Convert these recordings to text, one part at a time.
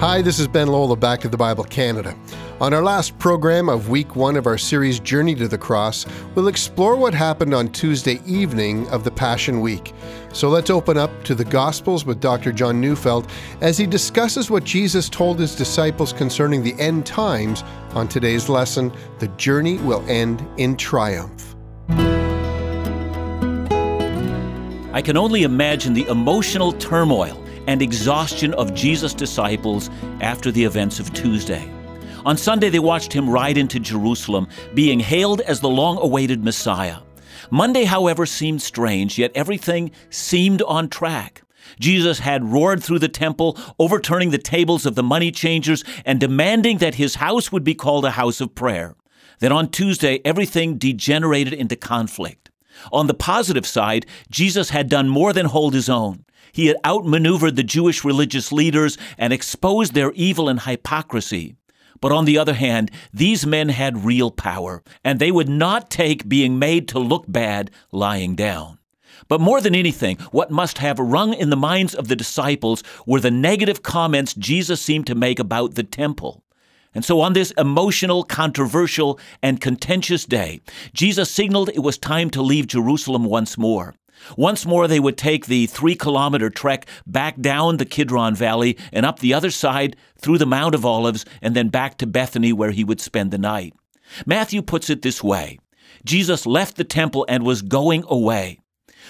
Hi, this is Ben Lola Back to the Bible Canada. On our last program of week one of our series Journey to the Cross, we'll explore what happened on Tuesday evening of the Passion Week. So let's open up to the Gospels with Dr. John Neufeld as he discusses what Jesus told his disciples concerning the end times on today's lesson The Journey Will End in Triumph. I can only imagine the emotional turmoil and exhaustion of Jesus' disciples after the events of Tuesday. On Sunday, they watched him ride into Jerusalem, being hailed as the long awaited Messiah. Monday, however, seemed strange, yet everything seemed on track. Jesus had roared through the temple, overturning the tables of the money changers and demanding that his house would be called a house of prayer. Then on Tuesday, everything degenerated into conflict. On the positive side, Jesus had done more than hold his own. He had outmaneuvered the Jewish religious leaders and exposed their evil and hypocrisy. But on the other hand, these men had real power, and they would not take being made to look bad lying down. But more than anything, what must have rung in the minds of the disciples were the negative comments Jesus seemed to make about the temple. And so, on this emotional, controversial, and contentious day, Jesus signaled it was time to leave Jerusalem once more. Once more, they would take the three kilometer trek back down the Kidron Valley and up the other side through the Mount of Olives and then back to Bethany where he would spend the night. Matthew puts it this way Jesus left the temple and was going away.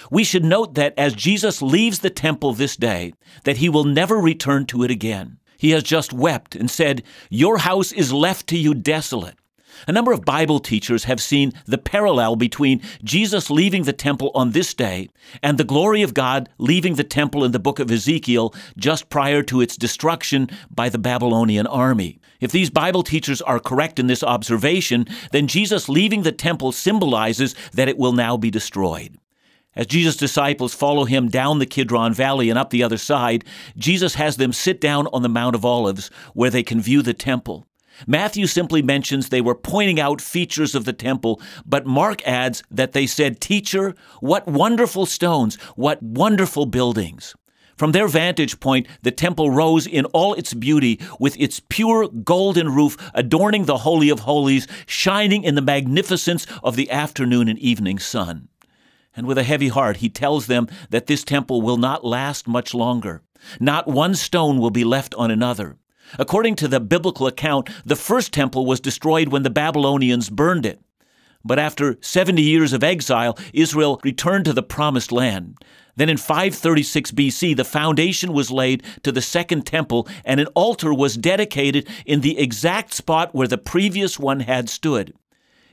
We should note that as Jesus leaves the temple this day, that he will never return to it again. He has just wept and said, Your house is left to you desolate. A number of Bible teachers have seen the parallel between Jesus leaving the temple on this day and the glory of God leaving the temple in the book of Ezekiel just prior to its destruction by the Babylonian army. If these Bible teachers are correct in this observation, then Jesus leaving the temple symbolizes that it will now be destroyed. As Jesus' disciples follow him down the Kidron Valley and up the other side, Jesus has them sit down on the Mount of Olives where they can view the temple. Matthew simply mentions they were pointing out features of the temple, but Mark adds that they said, Teacher, what wonderful stones, what wonderful buildings. From their vantage point, the temple rose in all its beauty, with its pure golden roof adorning the Holy of Holies, shining in the magnificence of the afternoon and evening sun. And with a heavy heart, he tells them that this temple will not last much longer. Not one stone will be left on another. According to the biblical account, the first temple was destroyed when the Babylonians burned it. But after 70 years of exile, Israel returned to the promised land. Then in 536 BC, the foundation was laid to the second temple, and an altar was dedicated in the exact spot where the previous one had stood.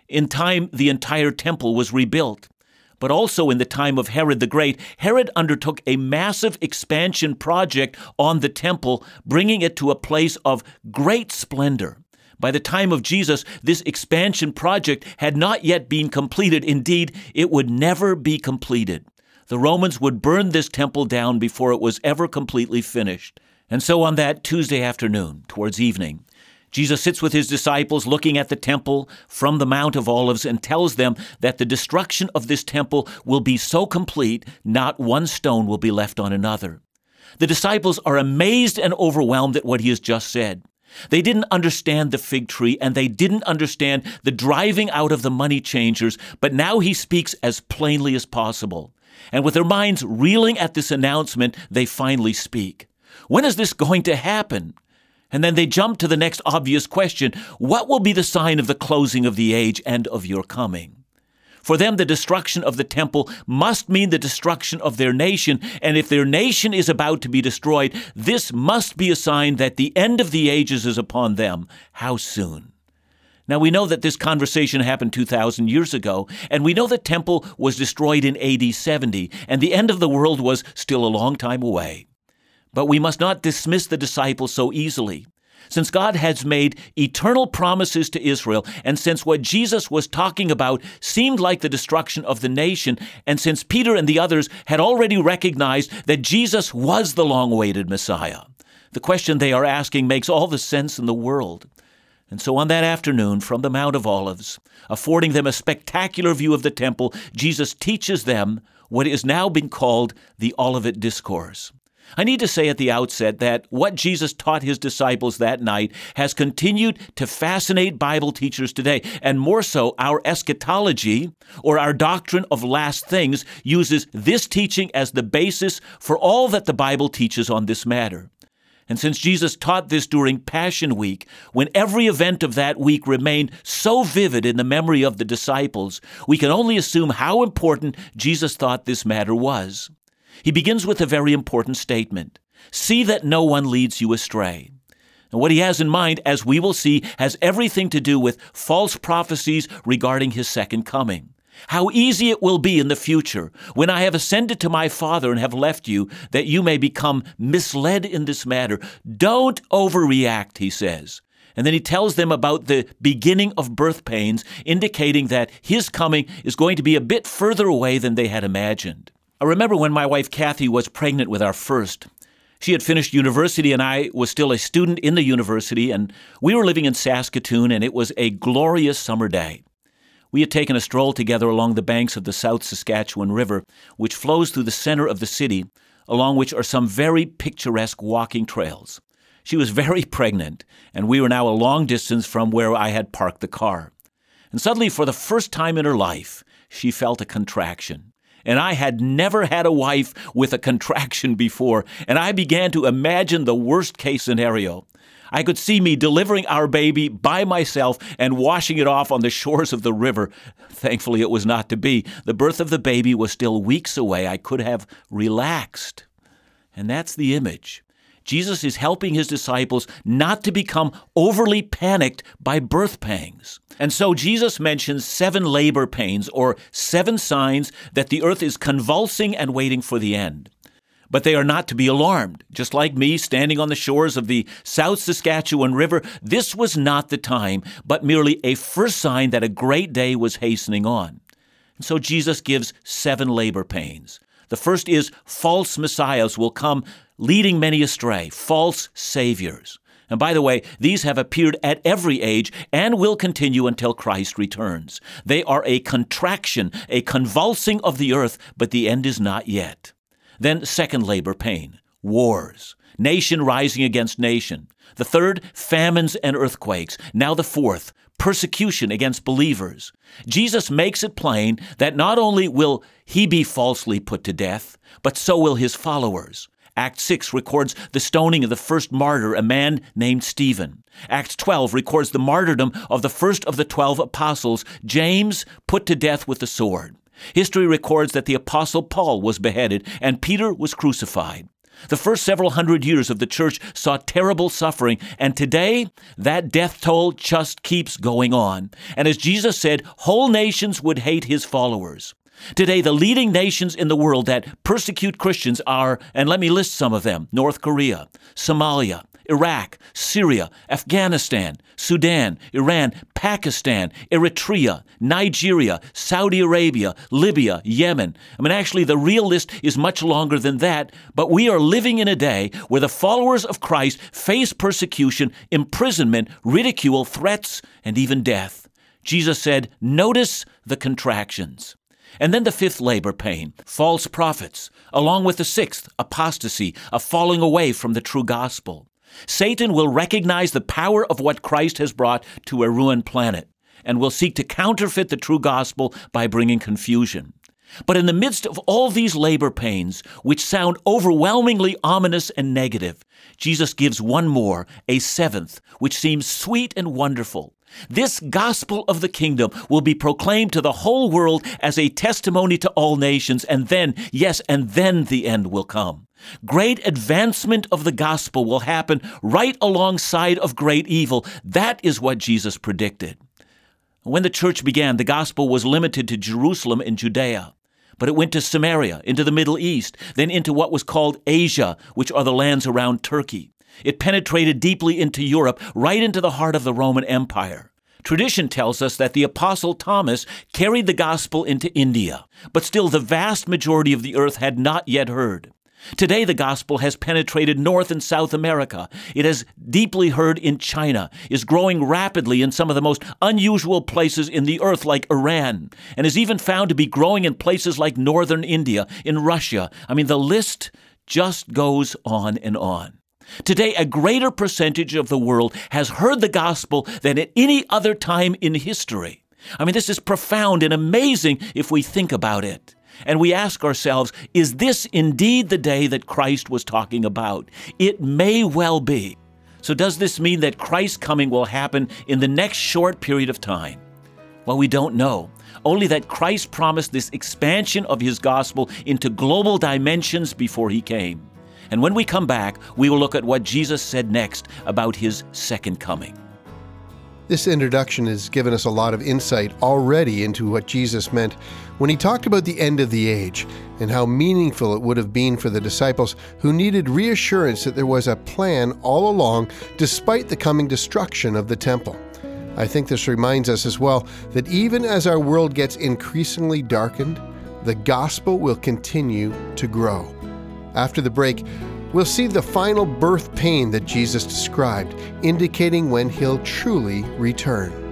In time, the entire temple was rebuilt but also in the time of Herod the Great, Herod undertook a massive expansion project on the temple, bringing it to a place of great splendor. By the time of Jesus, this expansion project had not yet been completed. Indeed, it would never be completed. The Romans would burn this temple down before it was ever completely finished. And so on that Tuesday afternoon, towards evening, Jesus sits with his disciples looking at the temple from the Mount of Olives and tells them that the destruction of this temple will be so complete, not one stone will be left on another. The disciples are amazed and overwhelmed at what he has just said. They didn't understand the fig tree and they didn't understand the driving out of the money changers, but now he speaks as plainly as possible. And with their minds reeling at this announcement, they finally speak. When is this going to happen? And then they jump to the next obvious question What will be the sign of the closing of the age and of your coming? For them, the destruction of the temple must mean the destruction of their nation. And if their nation is about to be destroyed, this must be a sign that the end of the ages is upon them. How soon? Now, we know that this conversation happened 2,000 years ago, and we know the temple was destroyed in AD 70, and the end of the world was still a long time away. But we must not dismiss the disciples so easily. Since God has made eternal promises to Israel, and since what Jesus was talking about seemed like the destruction of the nation, and since Peter and the others had already recognized that Jesus was the long awaited Messiah, the question they are asking makes all the sense in the world. And so on that afternoon, from the Mount of Olives, affording them a spectacular view of the temple, Jesus teaches them what is now being called the Olivet Discourse. I need to say at the outset that what Jesus taught his disciples that night has continued to fascinate Bible teachers today, and more so, our eschatology, or our doctrine of last things, uses this teaching as the basis for all that the Bible teaches on this matter. And since Jesus taught this during Passion Week, when every event of that week remained so vivid in the memory of the disciples, we can only assume how important Jesus thought this matter was. He begins with a very important statement See that no one leads you astray. And what he has in mind, as we will see, has everything to do with false prophecies regarding his second coming. How easy it will be in the future, when I have ascended to my Father and have left you, that you may become misled in this matter. Don't overreact, he says. And then he tells them about the beginning of birth pains, indicating that his coming is going to be a bit further away than they had imagined. I remember when my wife Kathy was pregnant with our first. She had finished university, and I was still a student in the university, and we were living in Saskatoon, and it was a glorious summer day. We had taken a stroll together along the banks of the South Saskatchewan River, which flows through the center of the city, along which are some very picturesque walking trails. She was very pregnant, and we were now a long distance from where I had parked the car. And suddenly, for the first time in her life, she felt a contraction. And I had never had a wife with a contraction before, and I began to imagine the worst case scenario. I could see me delivering our baby by myself and washing it off on the shores of the river. Thankfully, it was not to be. The birth of the baby was still weeks away. I could have relaxed. And that's the image. Jesus is helping his disciples not to become overly panicked by birth pangs. And so Jesus mentions seven labor pains, or seven signs that the earth is convulsing and waiting for the end. But they are not to be alarmed. Just like me standing on the shores of the South Saskatchewan River, this was not the time, but merely a first sign that a great day was hastening on. And so Jesus gives seven labor pains. The first is false messiahs will come leading many astray, false saviors. And by the way, these have appeared at every age and will continue until Christ returns. They are a contraction, a convulsing of the earth, but the end is not yet. Then, second labor pain, wars, nation rising against nation. The third, famines and earthquakes. Now the fourth, persecution against believers. Jesus makes it plain that not only will he be falsely put to death, but so will his followers. Act 6 records the stoning of the first martyr, a man named Stephen. Acts 12 records the martyrdom of the first of the twelve apostles, James, put to death with the sword. History records that the Apostle Paul was beheaded and Peter was crucified. The first several hundred years of the church saw terrible suffering, and today that death toll just keeps going on. And as Jesus said, whole nations would hate his followers. Today, the leading nations in the world that persecute Christians are, and let me list some of them North Korea, Somalia, Iraq, Syria, Afghanistan, Sudan, Iran, Pakistan, Eritrea, Nigeria, Saudi Arabia, Libya, Yemen. I mean, actually, the real list is much longer than that, but we are living in a day where the followers of Christ face persecution, imprisonment, ridicule, threats, and even death. Jesus said, Notice the contractions. And then the fifth labor pain, false prophets, along with the sixth, apostasy, a falling away from the true gospel. Satan will recognize the power of what Christ has brought to a ruined planet and will seek to counterfeit the true gospel by bringing confusion. But in the midst of all these labor pains, which sound overwhelmingly ominous and negative, Jesus gives one more, a seventh, which seems sweet and wonderful. This gospel of the kingdom will be proclaimed to the whole world as a testimony to all nations, and then, yes, and then the end will come. Great advancement of the gospel will happen right alongside of great evil. That is what Jesus predicted. When the church began, the gospel was limited to Jerusalem and Judea. But it went to Samaria, into the Middle East, then into what was called Asia, which are the lands around Turkey. It penetrated deeply into Europe, right into the heart of the Roman Empire. Tradition tells us that the Apostle Thomas carried the gospel into India, but still the vast majority of the earth had not yet heard. Today, the gospel has penetrated North and South America. It has deeply heard in China, is growing rapidly in some of the most unusual places in the earth, like Iran, and is even found to be growing in places like northern India, in Russia. I mean, the list just goes on and on. Today, a greater percentage of the world has heard the gospel than at any other time in history. I mean, this is profound and amazing if we think about it. And we ask ourselves, is this indeed the day that Christ was talking about? It may well be. So, does this mean that Christ's coming will happen in the next short period of time? Well, we don't know. Only that Christ promised this expansion of his gospel into global dimensions before he came. And when we come back, we will look at what Jesus said next about his second coming. This introduction has given us a lot of insight already into what Jesus meant when he talked about the end of the age and how meaningful it would have been for the disciples who needed reassurance that there was a plan all along despite the coming destruction of the temple. I think this reminds us as well that even as our world gets increasingly darkened, the gospel will continue to grow. After the break, we'll see the final birth pain that Jesus described, indicating when he'll truly return.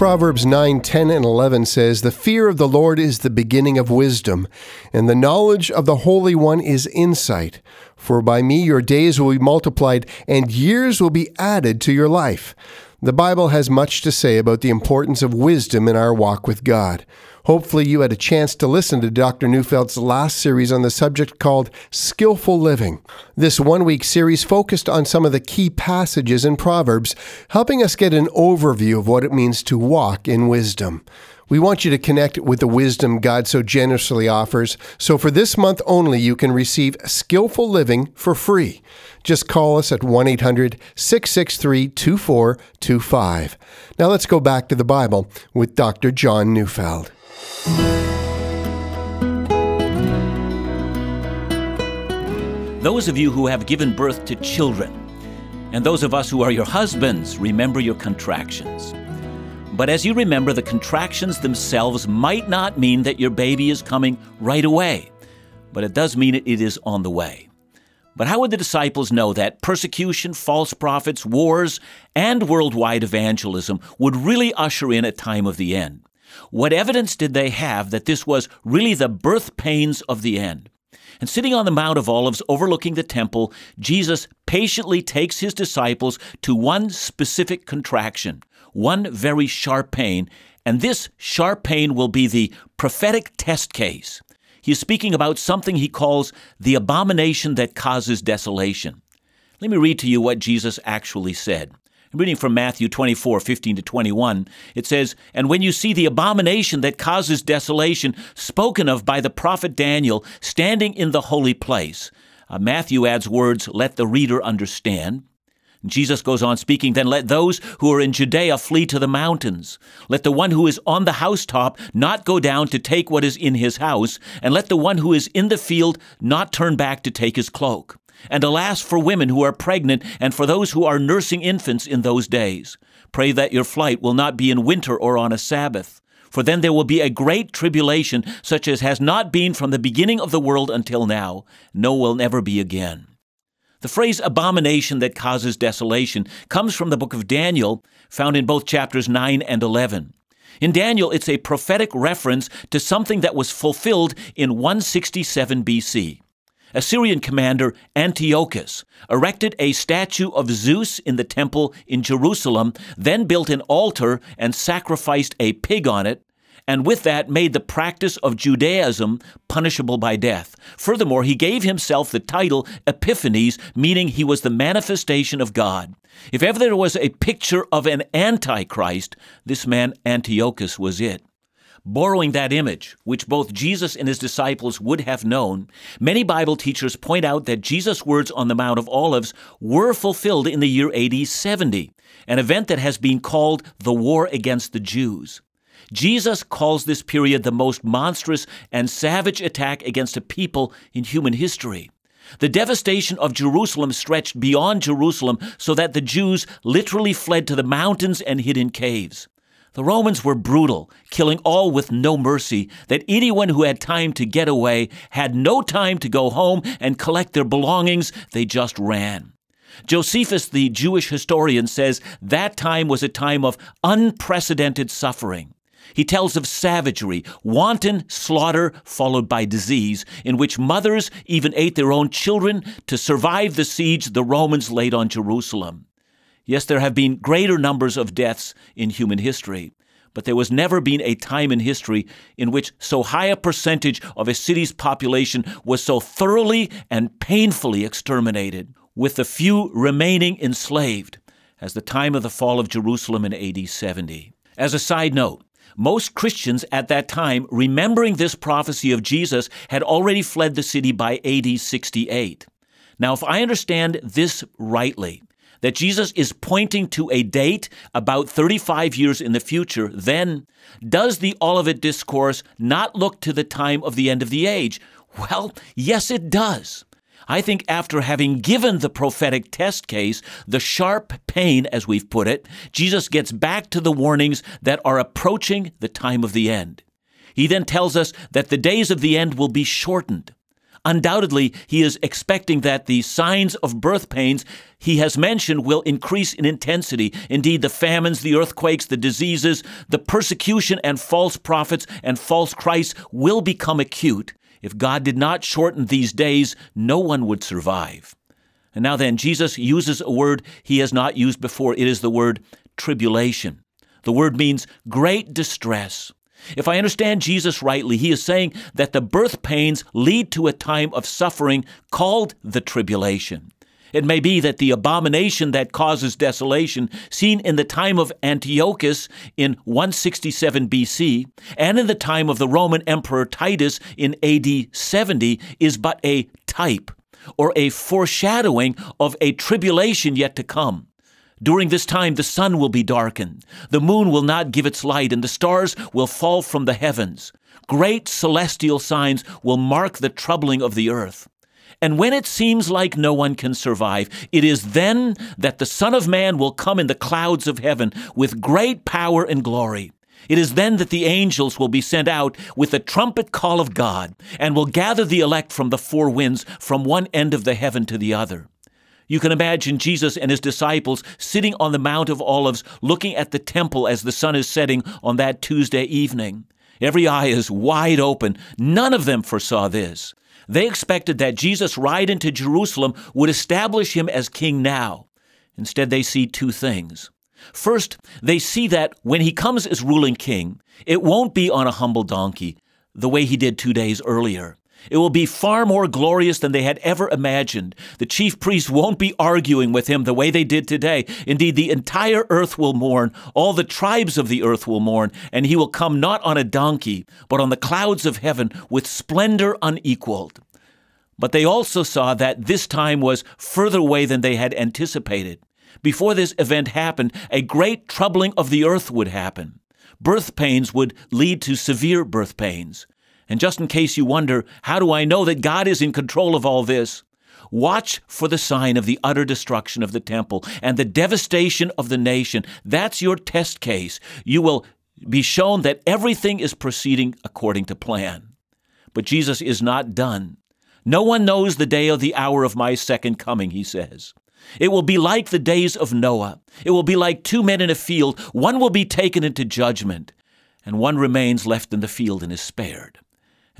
Proverbs 9, 10, and 11 says, The fear of the Lord is the beginning of wisdom, and the knowledge of the Holy One is insight. For by me your days will be multiplied, and years will be added to your life. The Bible has much to say about the importance of wisdom in our walk with God. Hopefully, you had a chance to listen to Dr. Neufeld's last series on the subject called Skillful Living. This one week series focused on some of the key passages in Proverbs, helping us get an overview of what it means to walk in wisdom. We want you to connect with the wisdom God so generously offers. So for this month only, you can receive Skillful Living for free. Just call us at 1 800 663 2425. Now let's go back to the Bible with Dr. John Neufeld. Those of you who have given birth to children, and those of us who are your husbands, remember your contractions. But as you remember, the contractions themselves might not mean that your baby is coming right away, but it does mean it is on the way. But how would the disciples know that persecution, false prophets, wars, and worldwide evangelism would really usher in a time of the end? What evidence did they have that this was really the birth pains of the end? And sitting on the Mount of Olives overlooking the temple, Jesus patiently takes his disciples to one specific contraction, one very sharp pain, and this sharp pain will be the prophetic test case. He is speaking about something he calls the abomination that causes desolation. Let me read to you what Jesus actually said. I'm reading from Matthew 24, 15 to 21. It says, And when you see the abomination that causes desolation spoken of by the prophet Daniel standing in the holy place, uh, Matthew adds words, let the reader understand. Jesus goes on speaking, Then let those who are in Judea flee to the mountains. Let the one who is on the housetop not go down to take what is in his house, and let the one who is in the field not turn back to take his cloak. And alas for women who are pregnant and for those who are nursing infants in those days. Pray that your flight will not be in winter or on a Sabbath. For then there will be a great tribulation, such as has not been from the beginning of the world until now, no will never be again. The phrase abomination that causes desolation comes from the book of Daniel, found in both chapters 9 and 11. In Daniel, it's a prophetic reference to something that was fulfilled in 167 BC. Assyrian commander Antiochus erected a statue of Zeus in the temple in Jerusalem, then built an altar and sacrificed a pig on it, and with that made the practice of Judaism punishable by death. Furthermore, he gave himself the title Epiphanes, meaning he was the manifestation of God. If ever there was a picture of an antichrist, this man Antiochus was it. Borrowing that image, which both Jesus and his disciples would have known, many Bible teachers point out that Jesus' words on the Mount of Olives were fulfilled in the year AD 70, an event that has been called the War Against the Jews. Josephus calls this period the most monstrous and savage attack against a people in human history. The devastation of Jerusalem stretched beyond Jerusalem so that the Jews literally fled to the mountains and hid in caves. The Romans were brutal, killing all with no mercy, that anyone who had time to get away had no time to go home and collect their belongings, they just ran. Josephus, the Jewish historian, says that time was a time of unprecedented suffering. He tells of savagery, wanton slaughter followed by disease, in which mothers even ate their own children to survive the siege the Romans laid on Jerusalem. Yes, there have been greater numbers of deaths in human history, but there was never been a time in history in which so high a percentage of a city's population was so thoroughly and painfully exterminated, with the few remaining enslaved, as the time of the fall of Jerusalem in AD 70. As a side note, most Christians at that time, remembering this prophecy of Jesus, had already fled the city by AD 68. Now, if I understand this rightly, that Jesus is pointing to a date about 35 years in the future, then does the Olivet Discourse not look to the time of the end of the age? Well, yes, it does. I think after having given the prophetic test case, the sharp pain, as we've put it, Jesus gets back to the warnings that are approaching the time of the end. He then tells us that the days of the end will be shortened. Undoubtedly, he is expecting that the signs of birth pains he has mentioned will increase in intensity. Indeed, the famines, the earthquakes, the diseases, the persecution and false prophets and false Christs will become acute. If God did not shorten these days, no one would survive. And now then, Jesus uses a word he has not used before. It is the word tribulation. The word means great distress. If I understand Jesus rightly, he is saying that the birth pains lead to a time of suffering called the tribulation. It may be that the abomination that causes desolation, seen in the time of Antiochus in 167 BC, and in the time of the Roman Emperor Titus in AD 70, is but a type or a foreshadowing of a tribulation yet to come. During this time, the sun will be darkened, the moon will not give its light, and the stars will fall from the heavens. Great celestial signs will mark the troubling of the earth. And when it seems like no one can survive, it is then that the Son of Man will come in the clouds of heaven with great power and glory. It is then that the angels will be sent out with the trumpet call of God and will gather the elect from the four winds from one end of the heaven to the other. You can imagine Jesus and his disciples sitting on the Mount of Olives looking at the temple as the sun is setting on that Tuesday evening. Every eye is wide open. None of them foresaw this. They expected that Jesus' ride into Jerusalem would establish him as king now. Instead, they see two things. First, they see that when he comes as ruling king, it won't be on a humble donkey the way he did two days earlier. It will be far more glorious than they had ever imagined. The chief priests won't be arguing with him the way they did today. Indeed, the entire earth will mourn, all the tribes of the earth will mourn, and he will come not on a donkey, but on the clouds of heaven with splendor unequaled. But they also saw that this time was further away than they had anticipated. Before this event happened, a great troubling of the earth would happen. Birth pains would lead to severe birth pains. And just in case you wonder, how do I know that God is in control of all this? Watch for the sign of the utter destruction of the temple and the devastation of the nation. That's your test case. You will be shown that everything is proceeding according to plan. But Jesus is not done. No one knows the day or the hour of my second coming, he says. It will be like the days of Noah. It will be like two men in a field. One will be taken into judgment, and one remains left in the field and is spared.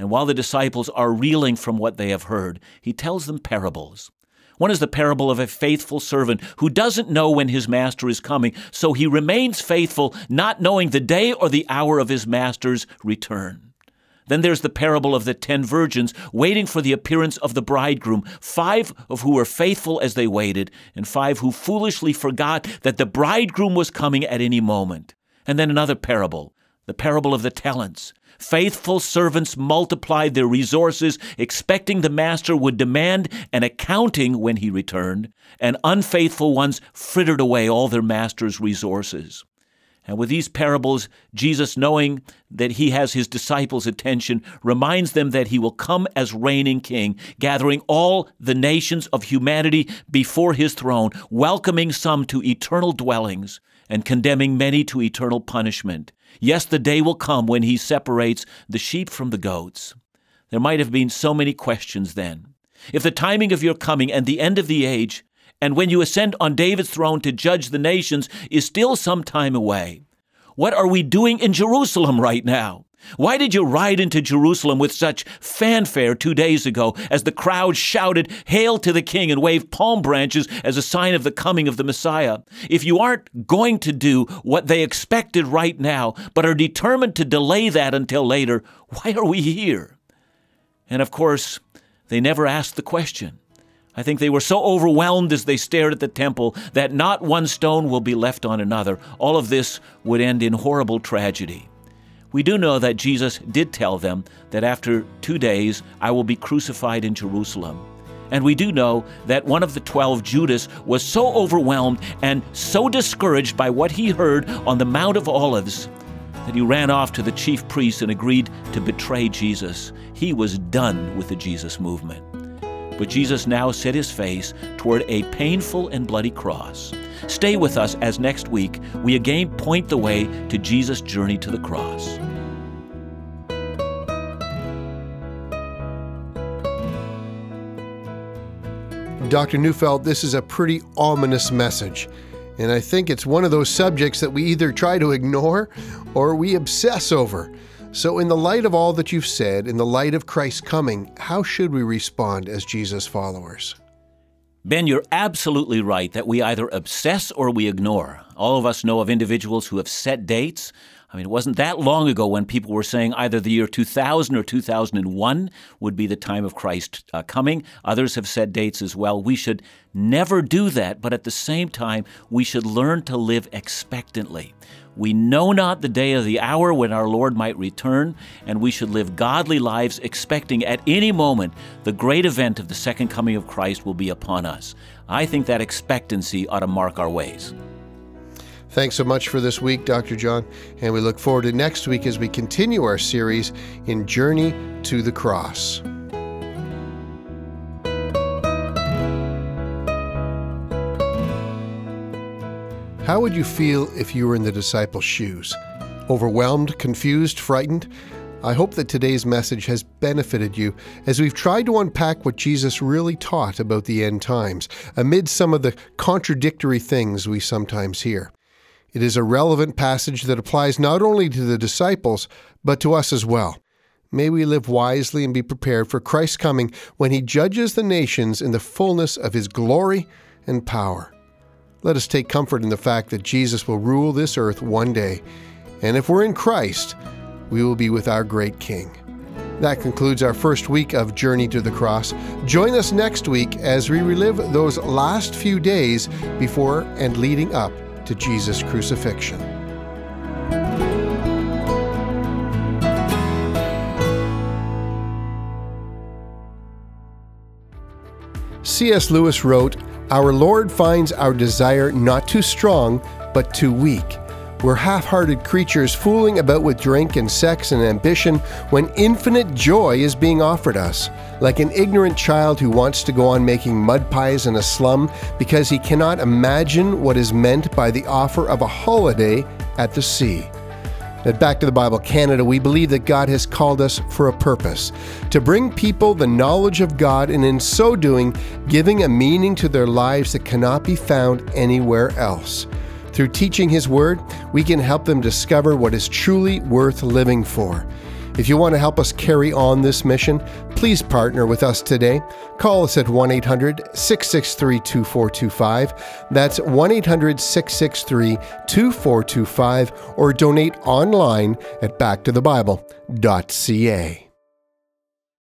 And while the disciples are reeling from what they have heard, he tells them parables. One is the parable of a faithful servant who doesn't know when his master is coming, so he remains faithful, not knowing the day or the hour of his master's return. Then there's the parable of the ten virgins waiting for the appearance of the bridegroom, five of who were faithful as they waited, and five who foolishly forgot that the bridegroom was coming at any moment. And then another parable, the parable of the talents. Faithful servants multiplied their resources, expecting the master would demand an accounting when he returned, and unfaithful ones frittered away all their master's resources. And with these parables, Jesus, knowing that he has his disciples' attention, reminds them that he will come as reigning king, gathering all the nations of humanity before his throne, welcoming some to eternal dwellings, and condemning many to eternal punishment. Yes, the day will come when he separates the sheep from the goats. There might have been so many questions then. If the timing of your coming and the end of the age, and when you ascend on David's throne to judge the nations, is still some time away, What are we doing in Jerusalem right now? Why did you ride into Jerusalem with such fanfare two days ago as the crowd shouted, Hail to the King, and waved palm branches as a sign of the coming of the Messiah? If you aren't going to do what they expected right now, but are determined to delay that until later, why are we here? And of course, they never asked the question. I think they were so overwhelmed as they stared at the temple that not one stone will be left on another. All of this would end in horrible tragedy. We do know that Jesus did tell them that after two days I will be crucified in Jerusalem. And we do know that one of the twelve, Judas, was so overwhelmed and so discouraged by what he heard on the Mount of Olives that he ran off to the chief priests and agreed to betray Jesus. He was done with the Jesus movement. But Jesus now set his face toward a painful and bloody cross. Stay with us as next week we again point the way to Jesus' journey to the cross. Dr. Neufeld, this is a pretty ominous message. And I think it's one of those subjects that we either try to ignore or we obsess over. So, in the light of all that you've said, in the light of Christ's coming, how should we respond as Jesus followers? Ben, you're absolutely right that we either obsess or we ignore. All of us know of individuals who have set dates. I mean, it wasn't that long ago when people were saying either the year 2000 or 2001 would be the time of Christ uh, coming. Others have said dates as well. We should never do that, but at the same time, we should learn to live expectantly. We know not the day or the hour when our Lord might return, and we should live godly lives expecting at any moment the great event of the second coming of Christ will be upon us. I think that expectancy ought to mark our ways. Thanks so much for this week, Dr. John, and we look forward to next week as we continue our series in Journey to the Cross. How would you feel if you were in the disciples' shoes? Overwhelmed, confused, frightened? I hope that today's message has benefited you as we've tried to unpack what Jesus really taught about the end times, amid some of the contradictory things we sometimes hear. It is a relevant passage that applies not only to the disciples, but to us as well. May we live wisely and be prepared for Christ's coming when he judges the nations in the fullness of his glory and power. Let us take comfort in the fact that Jesus will rule this earth one day, and if we're in Christ, we will be with our great King. That concludes our first week of Journey to the Cross. Join us next week as we relive those last few days before and leading up to Jesus' crucifixion. C.S. Lewis wrote, our Lord finds our desire not too strong, but too weak. We're half hearted creatures fooling about with drink and sex and ambition when infinite joy is being offered us, like an ignorant child who wants to go on making mud pies in a slum because he cannot imagine what is meant by the offer of a holiday at the sea. At Back to the Bible Canada, we believe that God has called us for a purpose to bring people the knowledge of God, and in so doing, giving a meaning to their lives that cannot be found anywhere else. Through teaching His Word, we can help them discover what is truly worth living for. If you want to help us carry on this mission, please partner with us today. Call us at 1 800 663 2425. That's 1 800 663 2425, or donate online at backtothebible.ca.